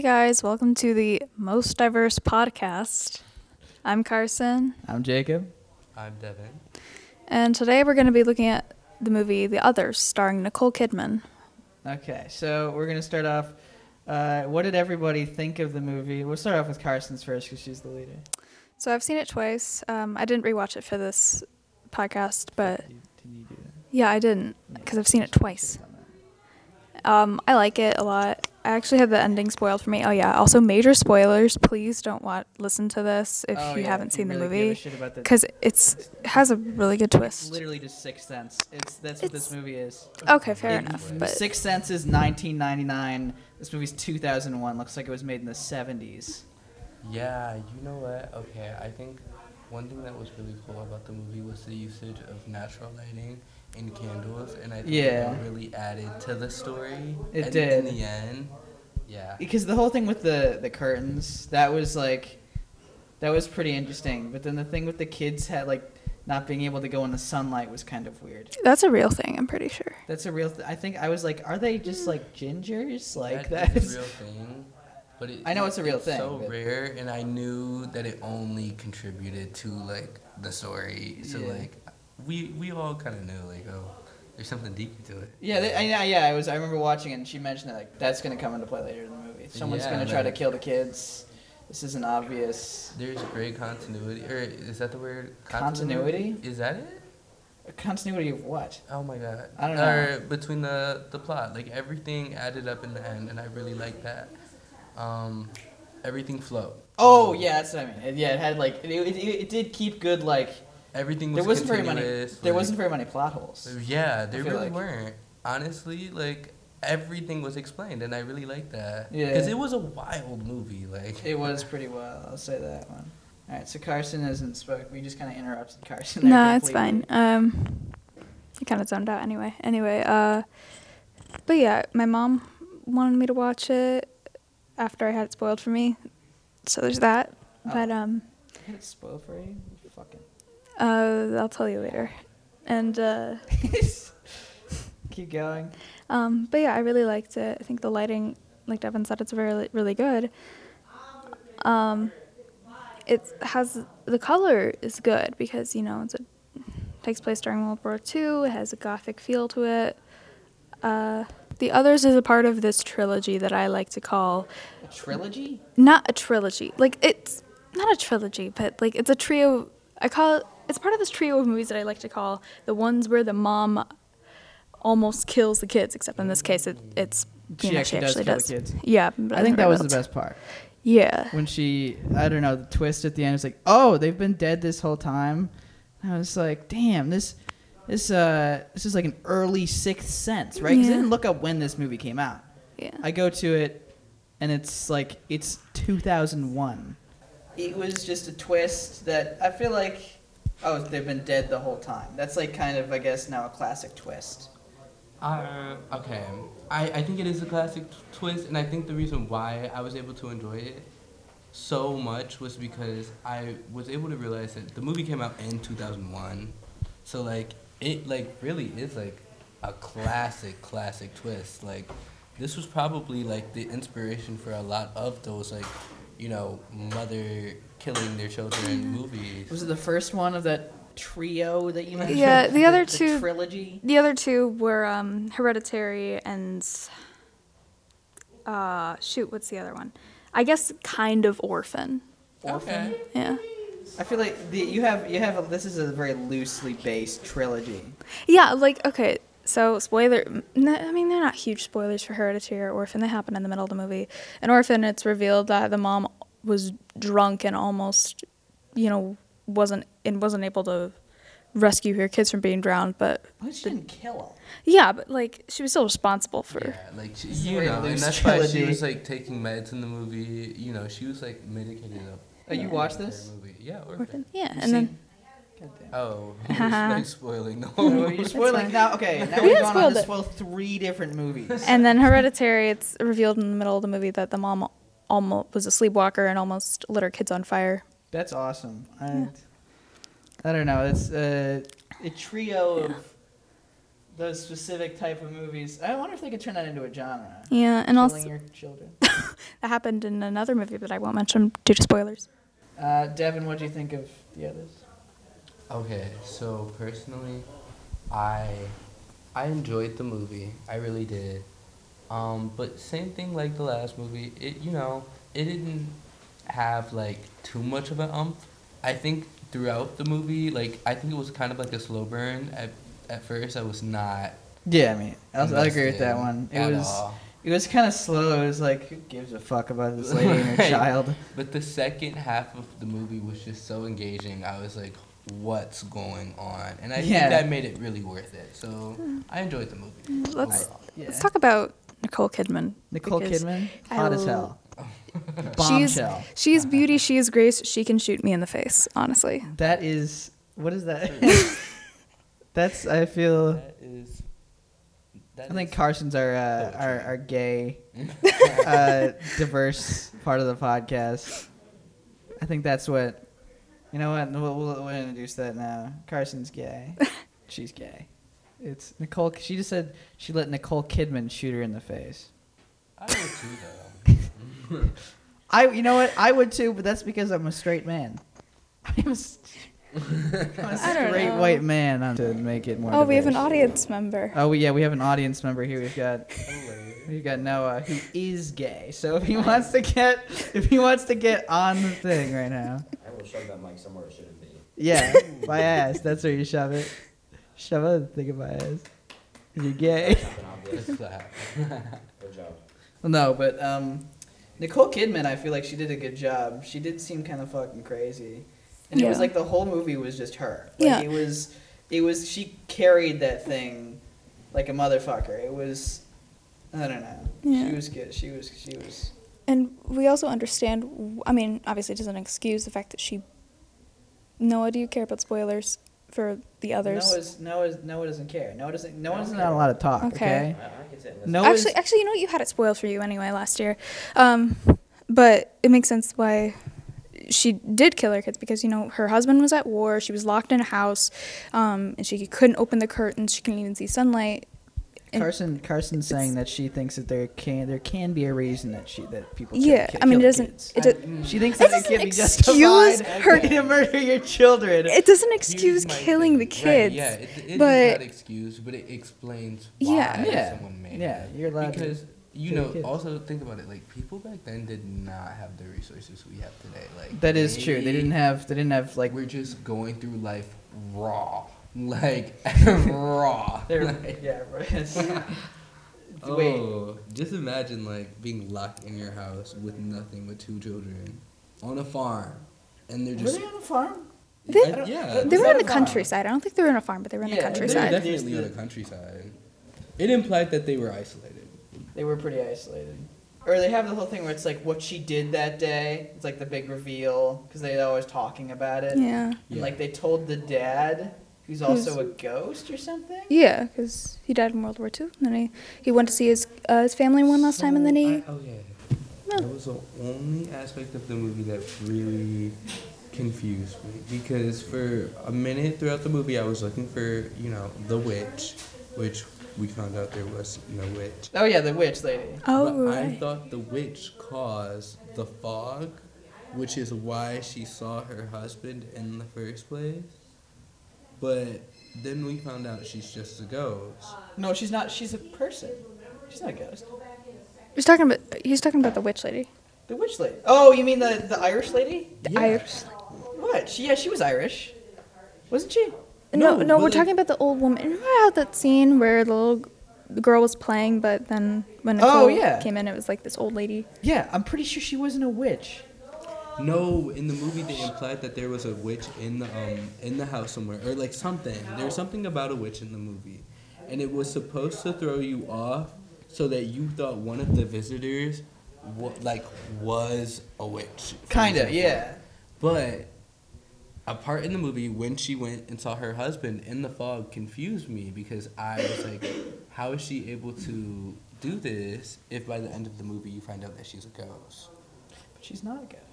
Hey guys, welcome to the most diverse podcast. I'm Carson, I'm Jacob. I'm Devin. and today we're going to be looking at the movie The Others, starring Nicole Kidman. Okay, so we're gonna start off. Uh, what did everybody think of the movie? We'll start off with Carson's first because she's the leader. So I've seen it twice. Um, I didn't rewatch it for this podcast, but Did you, did you do that? yeah, I didn't because I've seen it twice. Um, I like it a lot. I actually had the ending spoiled for me. Oh yeah, also major spoilers. Please don't want listen to this if Oh, you yeah, haven't if seen you the really give a movie shit about the- because it's it has a really good It's twist. literally just Sixth Sense. It's that's what this movie is. Okay, fair It- enough. But Sixth Sense is 1999. This movie's 2001. Looks like it was made in the 70s. Yeah, you know what? Okay, I think one thing that was really cool about the movie was the usage of natural lighting and candles, and I think Yeah. it really added to the story. It and did. In the end, yeah. Because the whole thing with the the curtains, that was like, that was pretty interesting. But then the thing with the kids had like not being able to go in the sunlight was kind of weird. that's a real thing. I'm pretty sure. That's a real. thing. I think I was like, are they just like gingers? Like that that's. is a real thing. But it, I know it's a real it's thing, so but- rare, and I knew that it only contributed to like the story. So Yeah. like, we we all kind of knew like, oh, there's something deep to it. Yeah, they, I, yeah, yeah. I was. I remember watching it, and she mentioned that like that's gonna come into play later in the movie. Someone's Yeah, gonna try to kill the kids. This isn't obvious. There's great continuity, or is that the word? Continuity? Is that it? A continuity of what? Oh my god. I don't know. Or between the the plot, like everything added up in the end, and I really like that. Um, everything flowed. Oh yeah, that's what I mean. Yeah, it had like it, it, it did keep good like. Everything was There wasn't very many. There like- wasn't very many plot holes. Yeah, there really like. weren't. Honestly, like everything was explained, and I really liked that. Yeah. Because it was a wild movie. Like It was pretty well. I'll say that one. All right, so Carson hasn't spoke. We just kind of interrupted Carson. there No, it's fine. Um, I kind of zoned out anyway. Anyway, uh, but yeah, my mom wanted me to watch it after I had it spoiled for me, so there's that. Oh. But um, Had it spoiled for you? Fucking. Uh, I'll tell you later. And uh, Keep going. um, but yeah, I really liked it. I think the lighting, like Devin said, it's really really good. Um, it has the color is good because you know it's a takes place during World War II. It has a gothic feel to it. Uh, the others is a part of this trilogy that I like to call A trilogy? not a trilogy. Like it's not a trilogy, but like it's a trio. I call it. It's part of this trio of movies that I like to call the ones where the mom almost kills the kids. Except in this case, it, it's you She know, actually does kill the kids. Yeah, but I think that was the best part. Yeah. When she, I don't know, the twist at the end is like, oh, they've been dead this whole time. And I was like, damn, this, this, uh, this is like an early Sixth Sense, right? Because I didn't look up when this movie came out. Yeah. I go to it, and it's like it's 2001. It was just a twist that I feel like, oh, they've been dead the whole time. That's like kind of, I guess, now a classic twist. Uh, okay. I, I think it is a classic t- twist, and I think the reason why I was able to enjoy it so much was because I was able to realize that the movie came out in 2001. So, like, it, like, really is, like, a classic, classic twist. Like, this was probably, like, the inspiration for a lot of those, like, you know, mother killing their children movies. Was it the first one of that trio that you mentioned? Yeah, the other the two- trilogy. The other two were um, Hereditary and uh, shoot, what's the other one? I guess kind of Orphan. Orphan. Okay. Yeah. I feel like the, you have you have a, this is a very loosely based trilogy. Yeah, like okay. So spoiler. I mean, they're not huge spoilers for Hereditary or Orphan. They happen in the middle of the movie. In Orphan, it's revealed that the mom was drunk and almost, you know, wasn't and wasn't able to rescue her kids from being drowned. But Well, she didn't kill him. yeah, but like she was still responsible for. Yeah, like she, you know, and loose that's why she was like taking meds in the movie. You know, she was like mitigating up. Oh, you the watched this? Movie. Yeah, Orphan. Orphan. Yeah, You've and then seen- God damn. Oh, you're like spoiling the Oh, whole. you're spoiling now. Okay, now We we've gone on spoiled to it. three different movies. and then Hereditary, it's revealed in the middle of the movie that the mom almost was a sleepwalker and almost lit her kids on fire. That's awesome. I, I don't know. It's uh, a trio of those specific type of movies. I wonder if they could turn that into a genre. Yeah, and Killing also your children. that happened in another movie that I won't mention due to spoilers. Uh, Devin, what do you think of the others? Okay, so personally, I I enjoyed the movie. I really did. Um, but same thing like the last movie. It you know it didn't have like too much of an umph. I think throughout the movie, like I think it was kind of like a slow burn. At at first, I was not. Yeah, I mean, I, I agree with that one. It was all. it was kind of slow. It was like, who gives a fuck about this lady and her Right. child? But the second half of the movie was just so engaging. I was like, what's going on? And I Yeah. think that made it really worth it. So I enjoyed the movie. Let's overall. Let's talk about Nicole Kidman. Nicole because Kidman, I hot as hell. She's Bombshell. she's beauty, she is grace. She can shoot me in the face. Honestly, That is what is that? That's I feel. That is. That I think is- Carson's our uh, our, our gay, uh, diverse part of the podcast. I think that's what. You know what? We'll, we'll, we'll introduce that now. Carson's gay. She's gay. It's Nicole. She just said she let Nicole Kidman shoot her in the face. I would too, though. I, you know what? I would too, but that's because I'm a straight man. I'm a, s- I'm a I don't straight white man. I'm to make it more. oh, we have an audience member. Oh, we, yeah, we have an audience member here. We've got oh, we've got Noah who is gay. So if he wants to get if he wants to get on the thing right now, I will shove that mic somewhere it shouldn't be. yeah, my ass. That's where you shove it. Shove a thing in my ass. You're gay. Something obvious. It's that. Good job. No, but um, Nicole Kidman, I feel like she did a good job. She did seem kind of fucking crazy, and it was like the whole movie was just her. Like, Yeah. It was, it was. She carried that thing like a motherfucker. It was. I don't know. Yeah. She was good. She was. She was. And we also understand. I mean, obviously, it doesn't excuse the fact that she. Noah, do you care about spoilers for the others? Noah's, Noah's, Noah doesn't care. Noah doesn't. Noah's not allowed to talk. Okay. Okay. I, I can sit in this. No- actually, actually, you know what? You had it spoiled for you anyway last year. Um, but it makes sense why she did kill her kids because you know her husband was at war. She was locked in a house, um, and she couldn't open the curtains. She couldn't even see sunlight. And- Carson. Carson's saying that she thinks that there can there can be a reason that she that people. Yeah, ki- I mean, it doesn't. kids. It, do, She thinks That that it can be doesn't excuse justified her- to murder your children. it doesn't excuse my killing the kids. Right, yeah, it, it but- does not excuse, but it explains why Yeah. Yeah. someone made Yeah, it. you're allowed to Because you know, also think about it. Like people back then did not have the resources we have today. Like That is true. They didn't have. They didn't have like. We're just going through life raw, like raw. They're, Like, yeah, right. oh, Wait, just imagine like being locked in your house with nothing but two children on a farm, and they're just. were just they on a farm? They- I- yeah. They were that in the countryside. I don't think they were in a farm, but they were in Yeah, the they were They were countryside. definitely in the countryside. It implied that they were isolated. They were pretty isolated. Or they have the whole thing where it's like what she did that day. It's like the big reveal because they're always talking about it. yeah. And, Yeah. like they told the dad, who's also a ghost or something. Yeah, because he died in World War II. And then he, he went to see his uh, his family one last time, and then he. I, oh yeah. That was the only aspect of the movie that really confused me because for a minute throughout the movie I was looking for you know the witch, which we found out there was no witch. Oh yeah, the witch lady. Oh, but I thought the witch caused the fog, which is why she saw her husband in the first place. But then we found out she's just a ghost. No, she's not. She's a person. She's not a ghost. He's talking about he's talking about the witch lady. The witch lady. Oh, you mean the the Irish lady? The Yeah. Irish. What? She yeah, she was Irish, wasn't she? No, No, no, we're like- talking about the old woman. Remember how that scene where the little the girl was playing, but then when Nicole Oh, yeah. came in, it was like this old lady. Yeah, I'm pretty sure she wasn't a witch. No, in the movie they implied that there was a witch in the um in the house somewhere or like something. There was something about a witch in the movie, and it was supposed to throw you off so that you thought one of the visitors, wa- like, was a witch. Kinda, yeah. But a part in the movie when she went and saw her husband in the fog confused me because I was like, how is she able to do this if by the end of the movie you find out that she's a ghost? But she's not a ghost.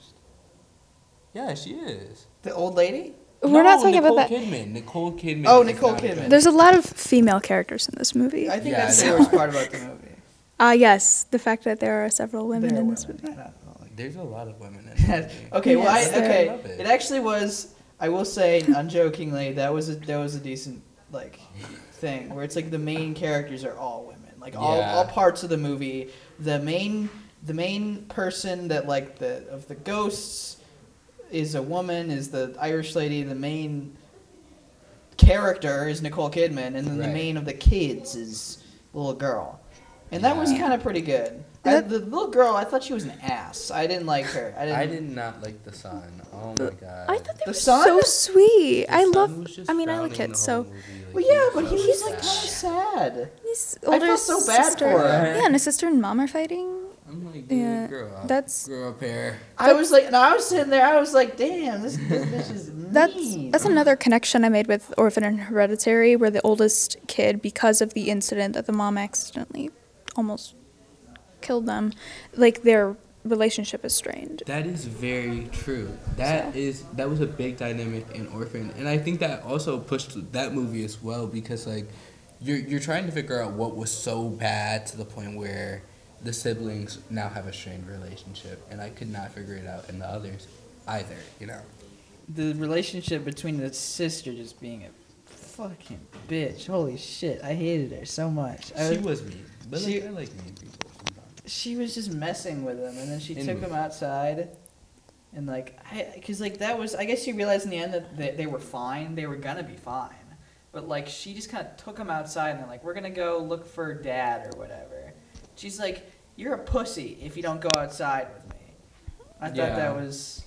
Yeah, she is. The old lady? We're not talking Nicole about that. Kidman. Nicole Kidman. Oh, Nicole Kidman. good- There's a lot of female characters in this movie. I think Yeah, that's the there worst part about the movie. Ah, yes, the fact that there are several women There in this movie. women. I. There's a lot of women in the movie. okay, well, I, okay, I it. it actually was. I will say, unjokingly, that was a that was a decent like thing where it's like the main characters are all women, like all Yeah. all parts of the movie. The main the main person that like the of the ghosts is a woman, is the Irish lady. The main character is Nicole Kidman, and then the main of the kids is the little girl, and that was kind of pretty good. I, the little girl, I thought she was an ass. I didn't like her. I didn't. I did not like the son. Oh my god. I thought they The were son? so sweet. The I love. I mean, I like frowning kids, the whole so movie, like, Well, yeah, but was he so was like kind of sad. sad. his I older felt so bad sister. for her. Yeah, and his sister and mom are fighting. I'm like, Yeah, grow up. that's- grow up here. I was like, no, I was sitting there. I was like, damn, this, this bitch is mean. That's that's another connection I made with Orphan and Hereditary, where the oldest kid, because of the incident that the mom accidentally almost killed them, like their relationship is strained. That is very true. That is that was a big dynamic in Orphan, and I think that also pushed that movie as well because like you're you're trying to figure out what was so bad to the point where the siblings now have a strained relationship, and I could not figure it out in the others either. You know. the relationship between the sister just being a fucking bitch. Holy shit, I hated her so much. I She was, was mean, but she- like, I like mean people sometimes. she was just messing with him, and then she In took movie. him outside. And like, I, because like that was, I guess you realized in the end that they, they were fine. They were gonna be fine. But like, she just kind of took him outside, and they're like, "We're gonna go look for dad or whatever." She's like, "You're a pussy if you don't go outside with me." I thought Yeah. that was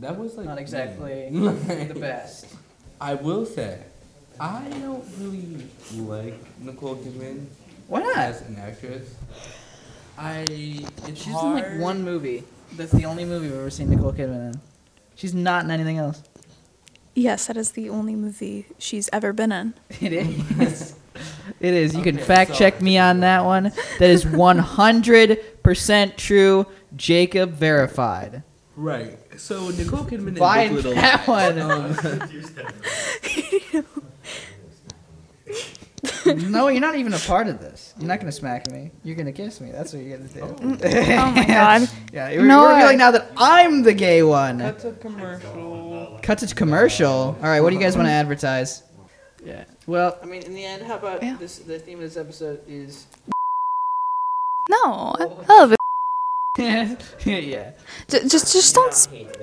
That was like not exactly mean. the best. I will say, I don't really like Nicole Kidman Why not? as an actress. I it's She's hard. in like one movie. That's the only movie I've ever seen Nicole Kidman in. She's not in anything else. Yes, that is the only movie she's ever been in. It is. It is. You can Okay, fact so- check me on that one. That is 100% true. Jacob verified. Right. So Nicole Kidman in Buy Big Little that one. Um, no, you're not even a part of this. You're not gonna smack me. You're gonna kiss me. That's what you're gonna do. Oh my god. Yeah, we're, No, we're I- revealing now that I'm the gay one. that's a commercial. Cut to commercial. All right, what do you guys want to advertise? Yeah. Well, I mean, in the end, how about Yeah. this? The theme of this episode is. No, I oh. love it. yeah. J- Just, just don't. sp-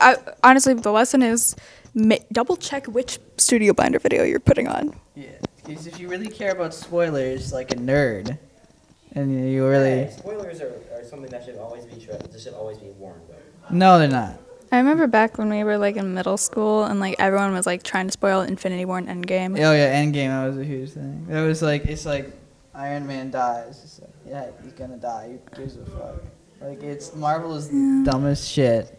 I, honestly, the lesson is ma- double check which StudioBinder video you're putting on. Yeah. Because if you really care about spoilers, like a nerd, and you really. Hey, spoilers are, are something that should always be tra- that should always be warned of. No, they're not. I remember back when we were like in middle school and like everyone was like trying to spoil Infinity War and Endgame. Oh yeah, Endgame. That was a huge thing. That was like it's like Iron Man dies. It's like yeah, he's gonna die. Who gives a fuck? Like it's Marvel is the dumbest shit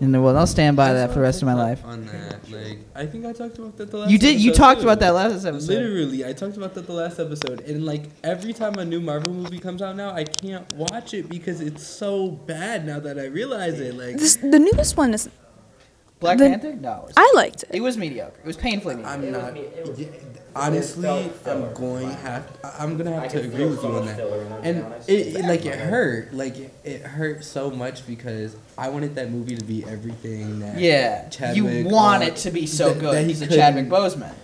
in the world. I'll stand by that for the rest of my life. On that, like I think I talked about that the last. You did. You episode, talked too. about that last episode. Literally, I talked about that the last episode, and like every time a new Marvel movie comes out now, I can't watch it because it's so bad now that I realize it. Like This, the newest one is. Black the- Panther? No. It was, I liked it it. was mediocre. It was painfully mediocre. I'm It was not. me- it was- yeah, honestly, it I'm filler. going have. I'm gonna I have to agree with so you on that. filler in it, to be And it, it like it hurt. Like it, it hurt so much because I wanted that movie to be everything that. Yeah. Chadwick, you want it to be so that- good. that he He's a couldn't- Chadwick Boseman.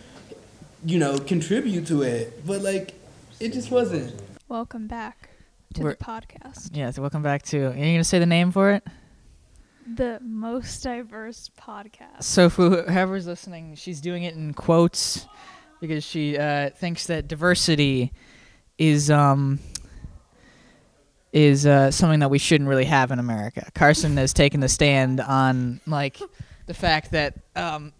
You know, contribute to it, but like, it just wasn't. Welcome back to We're- the podcast. Yes. Welcome back to. Are you gonna say the name for it? The most diverse podcast. So for whoever's listening, she's doing it in quotes because she uh, thinks that diversity is um is uh, something that we shouldn't really have in America. Carson has taken the stand on like the fact that um,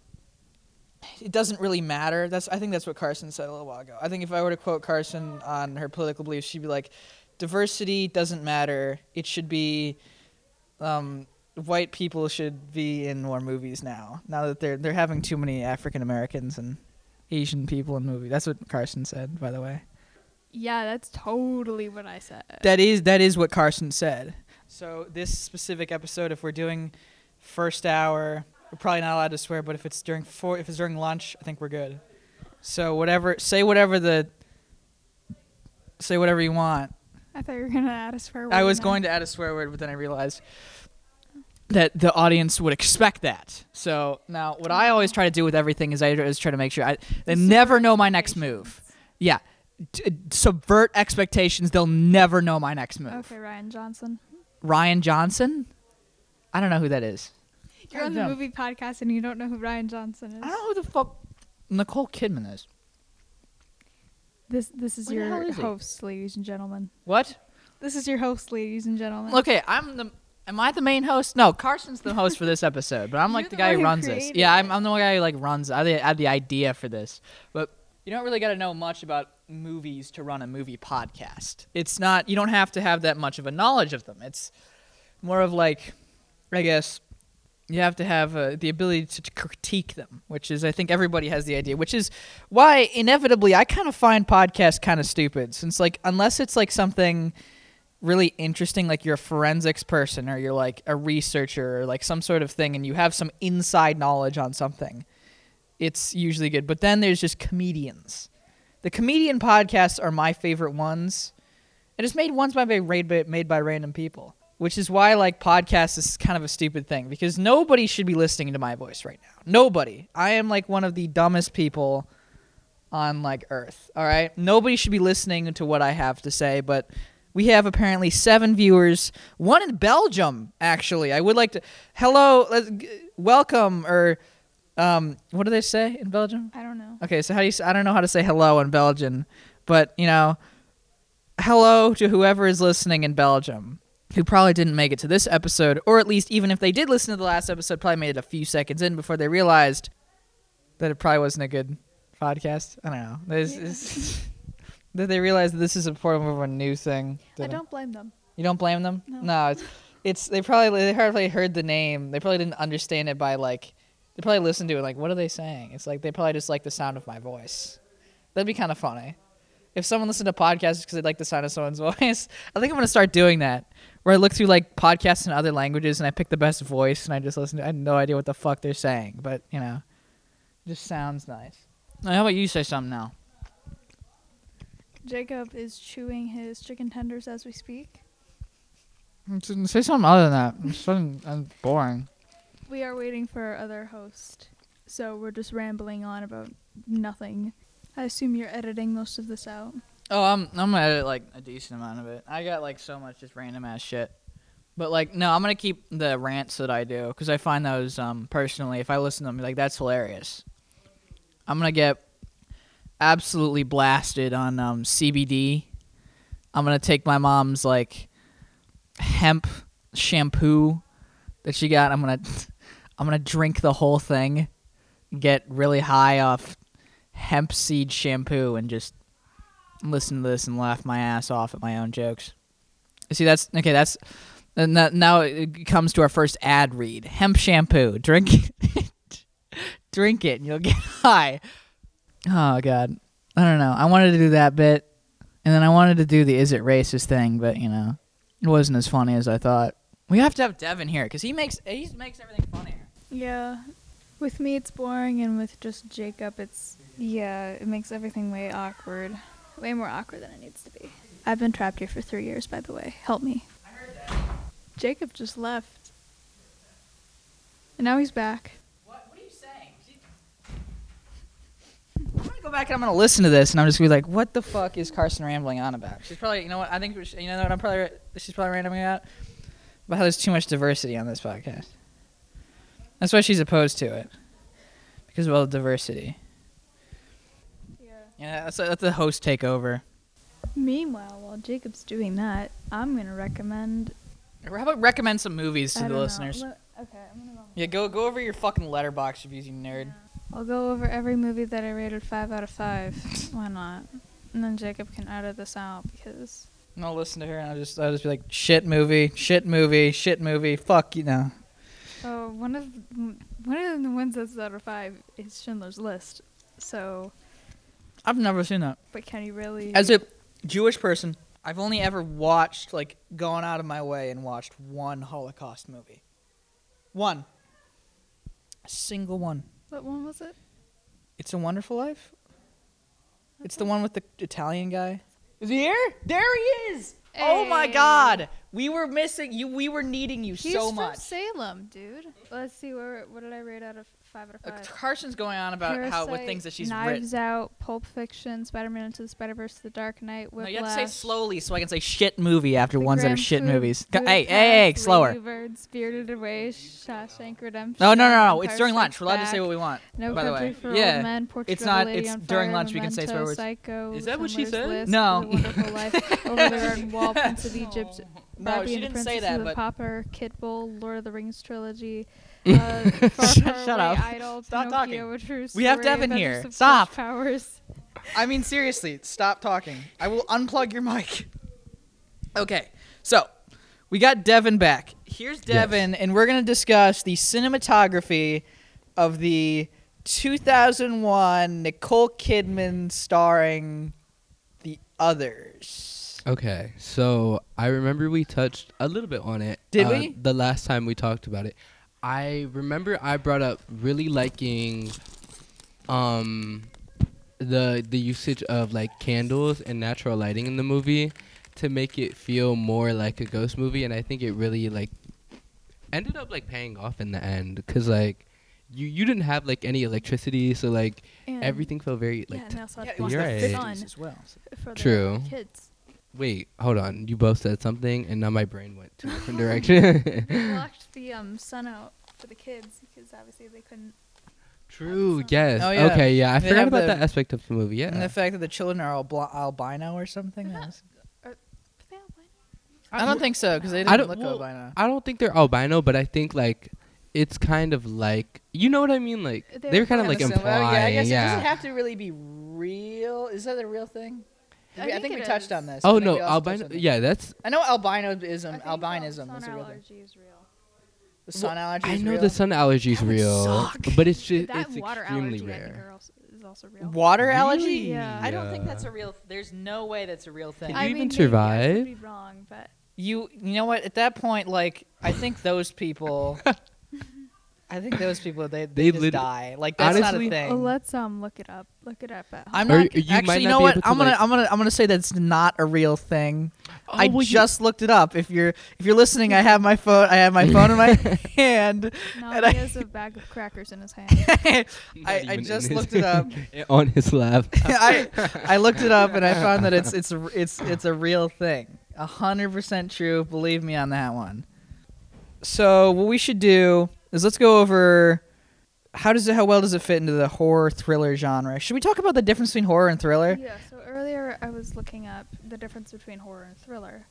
it doesn't really matter. That's I think that's what Carson said a little while ago. I think if I were to quote Carson on her political beliefs, she'd be like, "Diversity doesn't matter. It should be." Um, white people should be in more movies now. Now that they're they're having too many African Americans and Asian people in movies. That's what Carson said, by the way. Yeah, that's totally what I said. That is that is what Carson said. So this specific episode, if we're doing first hour, we're probably not allowed to swear. But if it's during four, if it's during lunch, I think we're good. So whatever, say whatever the, say whatever you want. I thought you were gonna add a swear word. I was in going to add a swear word, but then I realized that the audience would expect that. So now, what I always try to do with everything is I always try to make sure I they never know my next move. Yeah, D- uh, subvert expectations. They'll never know my next move. Okay, Rian Johnson. Rian Johnson. I don't know who that is. You're on the movie podcast and you don't know who Rian Johnson is. I don't know who the fuck Nicole Kidman is. This this is Where the hell your is he? host, ladies and gentlemen. What? This is your host, ladies and gentlemen. Okay, I'm the. Am I the main host? No, Carson's the host for this episode, but I'm like the the guy who runs this. Yeah. I'm, I'm the one guy who like runs. I had the- I had the idea for this, but you don't really got to know much about movies to run a movie podcast. It's not. You don't have to have that much of a knowledge of them. It's more of like, I guess, you have to have uh, the ability to, to critique them, which is I think everybody has the idea, which is why inevitably I kind of find podcasts kind of stupid, since like unless it's like something really interesting like you're a forensics person or you're like a researcher or like some sort of thing and you have some inside knowledge on something it's usually good. But then there's just comedians. The comedian podcasts are my favorite ones. And it's made ones by made by, made by random people which is why like podcasts is kind of a stupid thing because nobody should be listening to my voice right now. Nobody. I am like one of the dumbest people on like earth all right? Nobody should be listening to what i have to say but we have apparently seven viewers one in belgium actually. I would like to hello welcome or um what do they say in belgium? I don't know. okay so how do you I don't know how to say hello in belgian but you know hello to whoever is listening in belgium who probably didn't make it to this episode or at least even if they did listen to the last episode probably made it a few seconds in before they realized that it probably wasn't a good podcast. I don't know. There's, it's- that they realize that this is a form of a new thing I don't blame them. you don't blame them? No. it's it's they probably they probably heard the name. They probably didn't understand it by like they probably listened to it like what are they saying? It's like they probably just like the sound of my voice. That'd be kind of funny. If someone listened to podcasts because they like the sound of someone's voice, I think I'm gonna start doing that. Where I look through like podcasts in other languages and I pick the best voice and I just listen to. I have no idea what the fuck they're saying, but you know, it just sounds nice. Now, how about you say something now? Jacob is chewing his chicken tenders as we speak. Say something other than that. It's something uh, boring. We are waiting for our other host, so we're just rambling on about nothing. I assume you're editing most of this out. Oh, I'm I'm gonna edit like a decent amount of it. I got like so much just random ass shit. But like no, I'm gonna keep the rants that I do because I find those um personally, if I listen to them, like that's hilarious. I'm gonna get absolutely blasted on um CBD. I'm gonna take my mom's like hemp shampoo that she got. I'm gonna I'm gonna drink the whole thing, get really high off hemp seed shampoo, and just listen to this and laugh my ass off at my own jokes. See, that's okay. That's and that, now it comes to our first ad read. Hemp shampoo. Drink it. Drink it, and you'll get high. Oh god, I don't know. I wanted to do that bit, and then I wanted to do the "is it racist" thing, but you know, it wasn't as funny as I thought. We have to have Devin here because he makes he makes everything funnier. Yeah. With me, it's boring, and with just Jacob, it's. Yeah, it makes everything way awkward. Way more awkward than it needs to be. I've been trapped here for three years, by the way. Help me. Jacob just left. And now he's back. What, what are you saying? I'm gonna go back and I'm gonna listen to this, and I'm just gonna be like, "What the fuck is Carson rambling on about?" She's probably, you know what? I think should- you know what I'm probably she's probably rambling about about how there's too much diversity on this podcast. That's why she's opposed to it because of all the diversity. Yeah. Yeah, that's let the host take over. Meanwhile, while Jacob's doing that, I'm gonna recommend. How about recommend some movies I to the don't know. listeners? Let- okay, I'm gonna go. Yeah, go go over your fucking Letterboxd reviews, you nerd. I'll go over every movie that I rated five out of five. Why not? And then Jacob can edit this out because And I'll listen to her, and I'll just I'll just be like, "Shit movie, shit movie, shit movie, fuck you know." oh, one of one of the ones that's out of five is Schindler's List. So, I've never seen that. but can you really? As a Jewish person, I've only ever watched, like, gone out of my way and watched one Holocaust movie. One. A single one. What one was it? It's a Wonderful Life. It's the one with the Italian guy. Is he here? There he is. Oh my God, we were missing you. We were needing you He's so from much. Salem, dude. Let's see where what did I rate out of five out of Uh. Carson's going on about how with things that she's Knives written. Out, Pulp Fiction, Spider-Man Into the Spider-Verse, The Dark Knight, No, Whiplash. you have to say slowly so I can say shit movie after The ones that are shit Food- movies. Food Hey, hey, hey, Pass, slower. Lady Bird, Spirited Away, Shawshank Redemption. No, no, no, no. Empire It's during lunch. We're allowed to say what we want. No by the way. for Yeah. Old Men, Portrait It's of a not- Lady it's on during Fire, lunch we can say swear Memento, words. Psycho, Is that what she said? List, No. Wonderful Life, Over the Garden Wall, Prince of Egypt, No, Barbie she and the didn't say that, the but Pauper, Kid Bull, Lord of the Rings trilogy, uh, Far, Far Shut up. Idol, Stop Pinocchio, talking. We have Devin here. Stop. Powers. I mean, seriously, stop talking. I will unplug your mic. Okay, so we got Devin back. Here's Devin, and we're going to discuss the cinematography of the 2001 Nicole Kidman starring The Others. Okay, so I remember we touched a little bit on it. Did uh, we? The last time we talked about it, I remember I brought up really liking, um, the the usage of like candles and natural lighting in the movie to make it feel more like a ghost movie, and I think it really like ended up like paying off in the end because like you you didn't have like any electricity, so like And- everything felt very like. yeah, and also Yeah, it was You're the right. 50s as well. for the True. kids. Wait, hold on. You both said something, and now my brain went to a different direction. We blocked the um, sun out for the kids because obviously they couldn't. True. Yes. Oh, yeah. Okay. Yeah. I They forgot about that aspect of the movie. Yeah. And the fact that the children are albi- albino or something. Not- is- Are they albino? I don't think so because they didn't don't- look well, albino. I don't think they're albino, but I think like it's kind of like you know what I mean. Like They they were were kind of like Kinda implying. Yeah, I guess yeah. it doesn't have to really be real. Is that a real thing? I We- I think think we it touched is. Oh, on this. oh no, we also touched albino. Yeah, that's. I know I albinism. think Albinism sun is a real thing. allergy is real. The sun allergy. Is real. I know real. the sun allergy is That would real, suck. but it's just that it's water extremely allergy I think rare. also, is also real. Water allergy? Really? Yeah. I don't think that's a real. There's no way that's a real thing. Can I you mean, even maybe I could survive? be wrong, but You you know what? At that point, like I think those people. I think those people they they, They just lit- die. Like that's Honestly- not a thing. well, let's um look it up. Look it up at home. I'm Or not you might actually. You not know be what? able to, I'm gonna like- I'm gonna I'm gonna say that's not a real thing. Oh, I well, you- just looked it up. If you're if you're listening, I have my phone. I have my phone in my hand. no, and he I- has a bag of crackers in his hand. I, I just looked it up. on his lap. I I looked it up and I found that it's it's a- it's it's a real thing. A hundred percent true. Believe me on that one. So what we should do is let's go over how does it how well does it fit into the horror thriller genre? Should we talk about the difference between horror and thriller? yeah. So earlier I was looking up the difference between horror and thriller.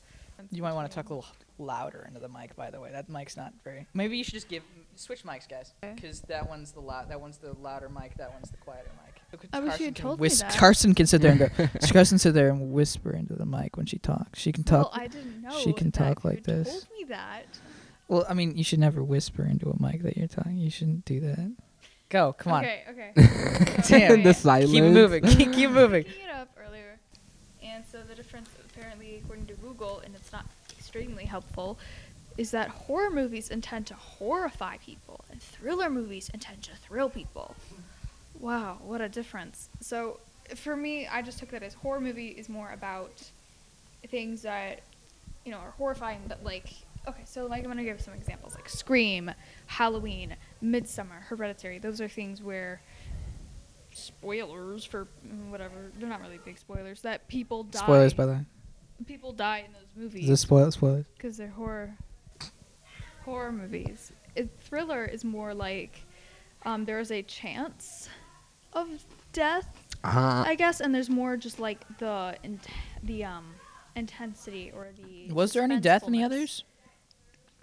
You might want to talk a little louder into the mic. By the way, that mic's not very. Maybe you should just give switch mics, guys, Okay. because that one's the loud. That one's the louder mic. That one's the quieter mic. I wish you Carson had can told me that. Carson can sit there and go. Carson sit there and whisper into the mic when she talks. She can talk. Well, I didn't know. she can that talk you like this. Told me that. Well, I mean, you should never whisper into a mic that you're talking. You shouldn't do that. Go, come on. Okay. Okay. Damn. the silence. Keep moving. Keep, keep moving. looking it up earlier, and so the difference, apparently, according to Google, and it's not extremely helpful, is that horror movies intend to horrify people, and thriller movies intend to thrill people. Wow, what a difference! So, for me, I just took that as horror movie is more about things that you know are horrifying, but like. Okay, so like I'm gonna give some examples like Scream, Halloween, Midsommar, Hereditary. Those are things where spoilers for mm, whatever they're not really big spoilers that people die Spoilers, by the way. people die in those Is this movies spoil spoilers? because they're horror horror movies A thriller is more like um, there is a chance of death Uh, i guess and there's more just like the in- the um intensity or the Was there any death in the others?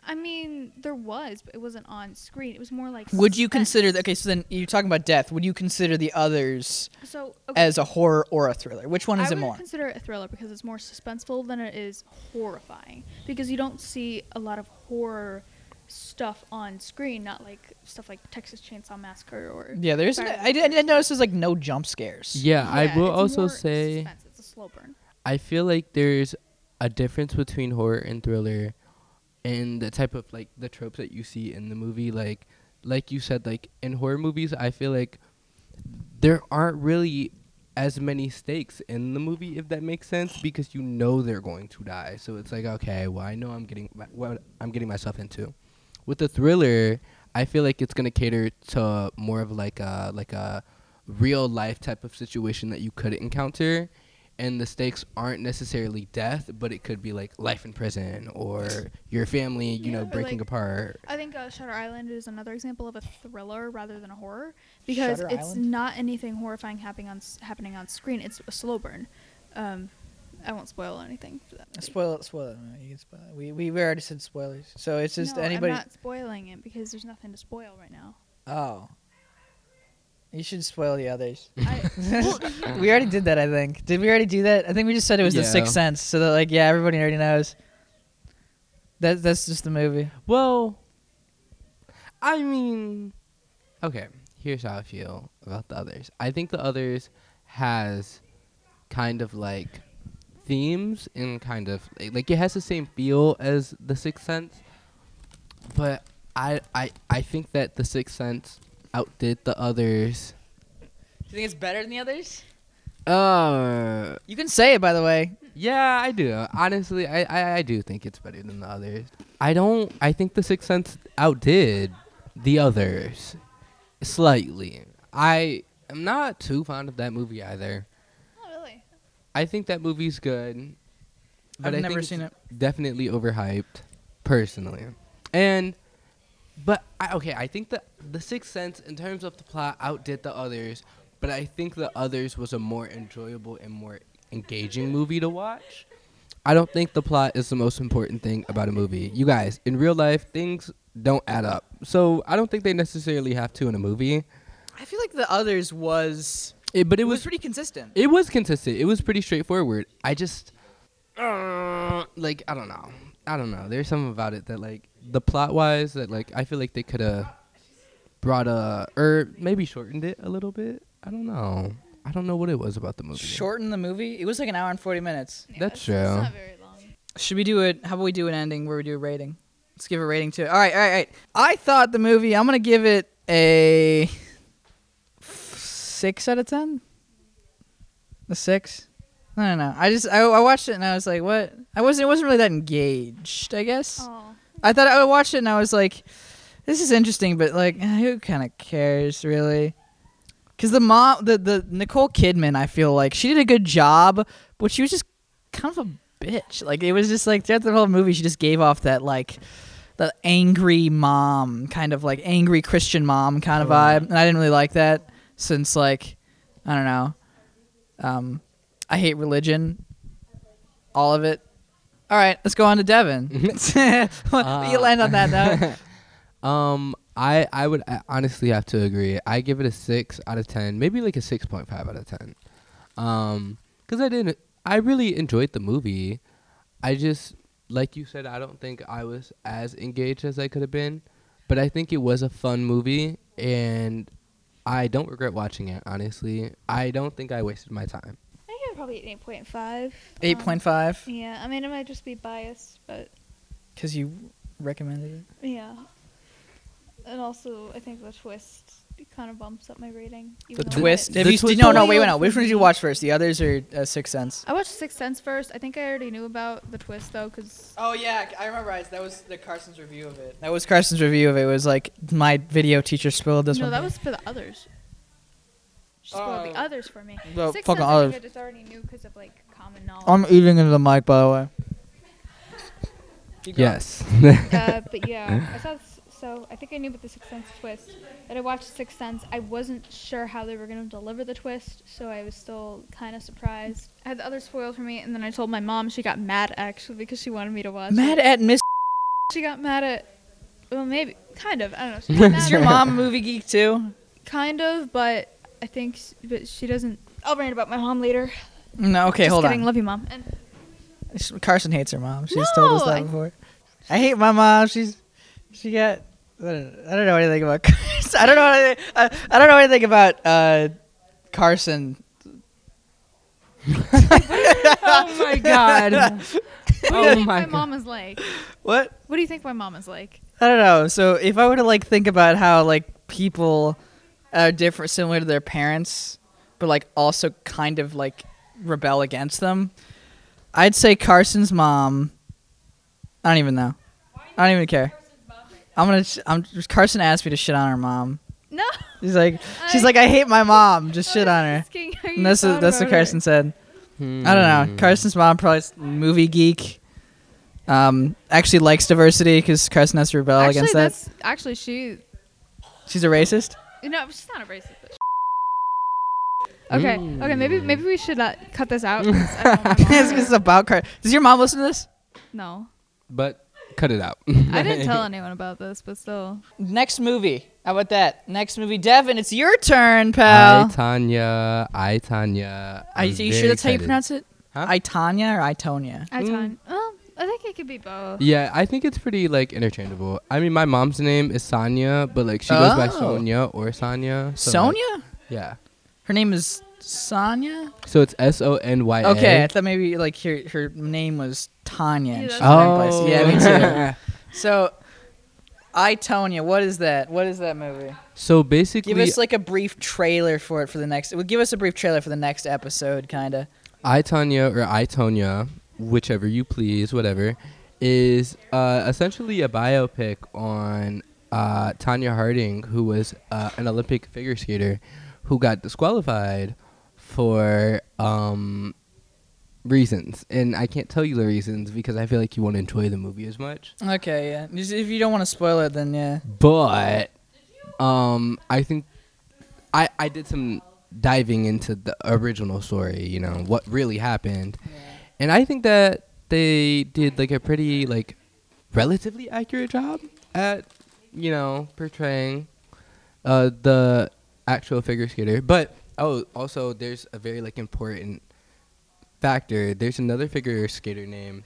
I mean there was but it wasn't on screen it was more like Would you suspense. consider okay? So then you're talking about death. Would you consider the others so okay. as a horror or a thriller? Which one is I it would more? consider it a thriller because it's more suspenseful than it is horrifying. Because you don't see a lot of horror stuff on screen, not like stuff like Texas Chainsaw Massacre or. Yeah, there's. Friday I did, I did notice there's like no jump scares. yeah, I Yeah, will it's also more say suspense, it's a slow burn. I feel like there's a difference between horror and thriller and the type of like the tropes that you see in the movie like like you said, like in horror movies, I feel like there aren't really as many stakes in the movie, if that makes sense, because you know they're going to die. So it's like, okay, well, I know I'm getting what I'm getting myself into. With the thriller, I feel like it's gonna cater to more of like a like a real life type of situation that you could encounter, and the stakes aren't necessarily death, but it could be like life in prison or your family, you Yeah, know, breaking like- apart. I think uh, Shutter Island is another example of a thriller rather than a horror because Shutter it's Island? not anything horrifying happening on s- happening on screen. It's a slow burn. Um, I won't spoil anything for that. movie. Spoil it. Spoil it. You can spoil it. We we already said spoilers, so it's just no, anybody. I'm not spoiling it because there's nothing to spoil right now. Oh. You should spoil the others. I, we already did that, I think. Did we already do that? I think we just said it was the Yeah. Sixth Sense, so that like yeah, everybody already knows. That that's just the movie. Well, I mean, okay. Here's how I feel about the others. I think the others has kind of like themes and kind of like, like it has the same feel as the Sixth Sense, but I I I think that the Sixth Sense outdid the others. Do you think it's better than the others? Uh, You can say it, by the way. Yeah, I do. Honestly, I, I, I do think it's better than the others. I don't. I think the Sixth Sense outdid the others slightly. I am not too fond of that movie either. oh really? I think that movie's good, but I've I never think seen it's it. Definitely overhyped, personally. And, but I, okay, I think that the Sixth Sense, in terms of the plot, outdid the others. But I think the others was a more enjoyable and more engaging movie to watch. I don't think the plot is the most important thing about a movie. You guys, in real life, things don't add up. So I don't think they necessarily have to in a movie. I feel like the others was It, but it it was was pretty consistent. it was consistent. It was pretty straightforward. I just, uh, like, I don't know. I don't know. There's something about it that, like, the plot wise, that, like, I feel like they could have brought a, or maybe shortened it a little bit. I don't know. I don't know what it was about the movie. Shorten the movie. It was like an hour and forty minutes. That's it's, true. It's not very long. Should we do it? How about we do an ending where we do a rating? Let's give a rating to it. All right, all right, all right. I thought the movie. I'm gonna give it a six out of ten. A six. I don't know. I just I, I watched it and I was like, what? I wasn't. It wasn't really that engaged. I guess. Oh, I thought I watched it and I was like, this is interesting, but like, who kind of cares really? Because the mom, the the Nicole Kidman, I feel like she did a good job, but she was just kind of a bitch. Like it was just like throughout the whole movie, she just gave off that like the angry mom, kind of like angry Christian mom kind of vibe, and I didn't really like that since like I don't know, um, I hate religion, all of it. All right, let's go on to Devin. you land on that note. Um, I I would uh, honestly have to agree. I give it a six out of ten, maybe like a six point five out of ten. Um, because I didn't, I really enjoyed the movie. I just, like you said, I don't think I was as engaged as I could have been, but I think it was a fun movie, and I don't regret watching it. Honestly, I don't think I wasted my time. I give it probably an eight point five. Eight point five, Yeah, I mean it might just be biased, but because you recommended it. yeah. And also, I think the twist kind of bumps up my rating. The even though twist. Have The you, twist- no, no, Spoil wait, wait, no. Which one did you watch first? The others or uh, Sixth Sense? I watched Sixth Sense first. I think I already knew about the twist though, because Oh yeah, I remember. I, That was the Carson's review of it. That was Carson's review of it. It was like my video teacher spoiled this no, one. No, that was for the others. She spoiled Oh. the others for me. The Sixth fucking Sense, I others. think I just already knew because of like common knowledge. I'm eating into the mic, by the way. Yes. uh, but yeah, I saw. This, so I think I knew about the Sixth Sense twist. that I watched Sixth Sense. I wasn't sure how they were gonna deliver the twist, so I was still kind of surprised. I had the other spoiled for me, and then I told my mom. She got mad actually because she wanted me to watch. Mad it. at Miss. She got mad at. Well, maybe kind of. I don't know. She Is your mom a movie geek too? Kind of, but I think, s- but she doesn't. I'll rant about my mom later. No, okay, Just hold kidding. on. Love you, mom. And Carson hates her mom. She's told us No, that I- before. I hate my mom. She's she got. I don't, I don't know anything about Carson. I don't know anything. I, I don't know anything about uh, Carson. oh my god. what do you Oh think my my mom is like? What? What do you think my mom is like? I don't know. So if I were to like think about how like people are different, similar to their parents, but like also kind of like rebel against them, I'd say Carson's mom. I don't even know. I don't even care. I'm gonna. sh- I'm. Carson asked me to shit on her mom. No. She's like. She's I- like. I hate my mom. Just shit on her. Asking And that's what, thought that's what about her. Carson said. I don't know. Carson's mom probably movie geek. Um, actually likes diversity because Carson has to rebel Actually, against that. that's actually she. She's a racist. No, she's not a racist. But okay, okay, maybe maybe we should uh, cut this out. 'cause I don't want my mom it's, to- it's about Car. Does your mom listen to this? no, But cut it out. I didn't tell anyone about this, but still. Next movie. How about that? Next movie, Devin. It's your turn, I pal. Tanya. I Tanya. Are you I'm sure very that's how you excited. pronounce it? Huh? I Tanya or I Tonya? I Mm. ton. Well, I think it could be both. Yeah, I think it's pretty like interchangeable. I mean, my mom's name is Sonia, but like she goes by Oh. Sonia or Sonia. so, like, Sonia? yeah. Her name is Sonia. So it's S O N Y A. Okay, I thought maybe like her her name was Tanya. and Yeah, she's that's named Oh. place. Yeah, me too. So, I Tonya. What is that? What is that movie? So basically, Give us like a brief trailer for it for the next. Well, give us a brief trailer for the next episode, kind of. I Tanya or I Tonya, whichever you please, whatever, is uh, essentially a biopic on uh, Tanya Harding, who was uh, an Olympic figure skater who got disqualified for um, reasons, and I can't tell you the reasons because I feel like you won't enjoy the movie as much. Okay, yeah. Just- If you don't want to spoil it, then yeah. But um, I think I I did some diving into the original story. You know what really happened, and I think that they did like a pretty like relatively accurate job at you know portraying uh the actual figure skater. But oh, also there's a very like important factor. There's another figure skater name.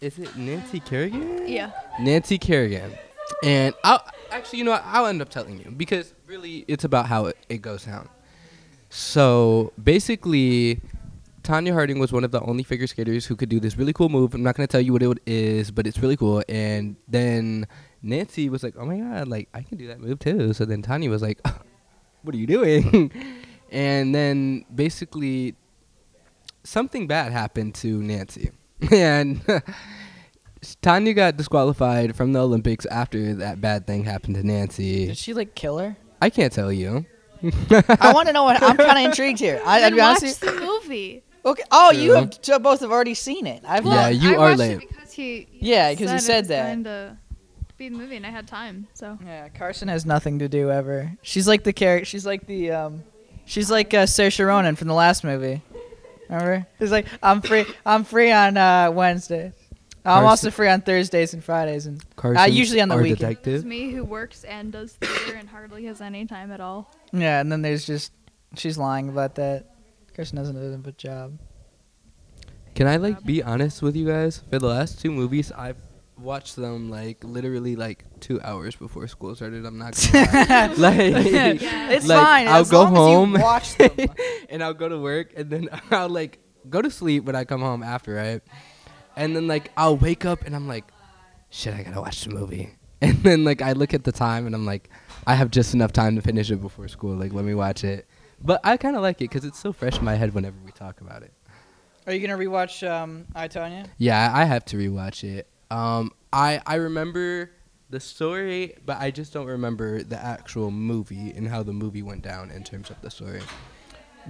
Is it Nancy Kerrigan? Yeah. Nancy Kerrigan. And I'll actually, you know, what, I'll end up telling you because really it's about how it, it goes down. So basically, Tanya Harding was one of the only figure skaters who could do this really cool move. I'm not going to tell you what it is, but it's really cool. And then Nancy was like, oh my God, like I can do that move too. So then Tanya was like, what are you doing? and then basically, something bad happened to Nancy. and Tanya got disqualified from the Olympics after that bad thing happened to Nancy. Did she like kill her? I can't tell you. I want to know what. I'm kind of intrigued here. I, I'll be honest. watch with you- the movie. Okay. Oh, you have t- both have already seen it. I've Yeah, not. you I are watched late. It because he. Yeah, 'cause he it said was that. Going to be the movie, and I had time, so. Yeah, Carson has nothing to do ever. She's like the character. She's like the um, she's like uh, Saoirse Ronan from the last movie. Remember? It's like I'm free. I'm free on uh, Wednesdays. I'm Carson- also free on Thursdays and Fridays, and Carson, usually on the our weekend. It's detective. me who works and does theater and hardly has any time at all. yeah, and then there's just she's lying about that. Carson doesn't do a good job. Can I like be honest with you guys? For the last two movies, I've watched them like literally like two hours before school started. I'm not gonna lie. like, It's Like, fine. I'll as go long home. As you watch them. and I'll go to work and then I'll like go to sleep when I come home after, right? And then like I'll wake up and I'm like, shit, I gotta watch the movie. And then like I look at the time and I'm like, I have just enough time to finish it before school. Like let me watch it. But I kind of like it because it's so fresh in my head whenever we talk about it. Are you gonna rewatch um, I Tonya? Yeah, I have to rewatch it. Um, I I remember the story, but I just don't remember the actual movie and how the movie went down in terms of the story.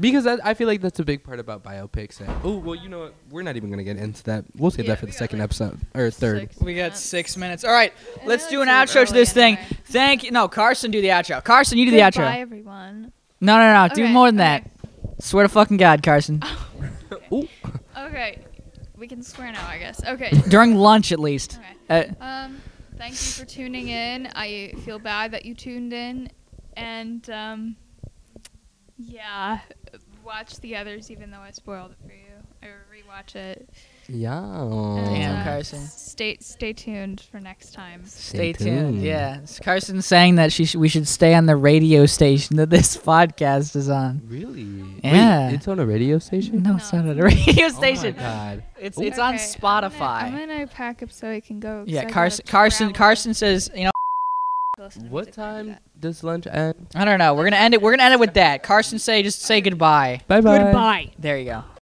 Because I, I feel like that's a big part about biopics. Oh well, you know what? We're not even gonna get into that. We'll save Yeah, that for the second like, episode or third. We got minutes. six minutes. All right, I let's do an outro to this thing. anyway. Thank you. No, Carson, do the outro. Carson, you do the Goodbye, outro. everyone. No, no, no. Do more than okay. that. Swear to fucking God, Carson. Ooh. Okay, we can swear now, I guess. Okay. During lunch, at least. Okay. Uh, Um, thank you for tuning in. I feel bad that you tuned in, and um, yeah, watch the others even though I spoiled it for you. Or rewatch it. Yeah. And, Damn, uh, Carson. Stay stay tuned for next time. stay tuned. Yeah, It's Carson saying that she sh- we should stay on the radio station that this podcast is on. Really? Yeah. Wait, it's on a radio station. No, No, it's not on a radio station. Oh my station. god. it's Ooh. it's on Okay, I'm gonna- Spotify. I'm gonna, pack up so I can go. Yeah, gotta Carson. Carson. Carson says, you know, What music when I do time does lunch end? I don't know. We're gonna end it. We're gonna end it with that. Carson, say just say goodbye. Bye bye. Goodbye. There you go.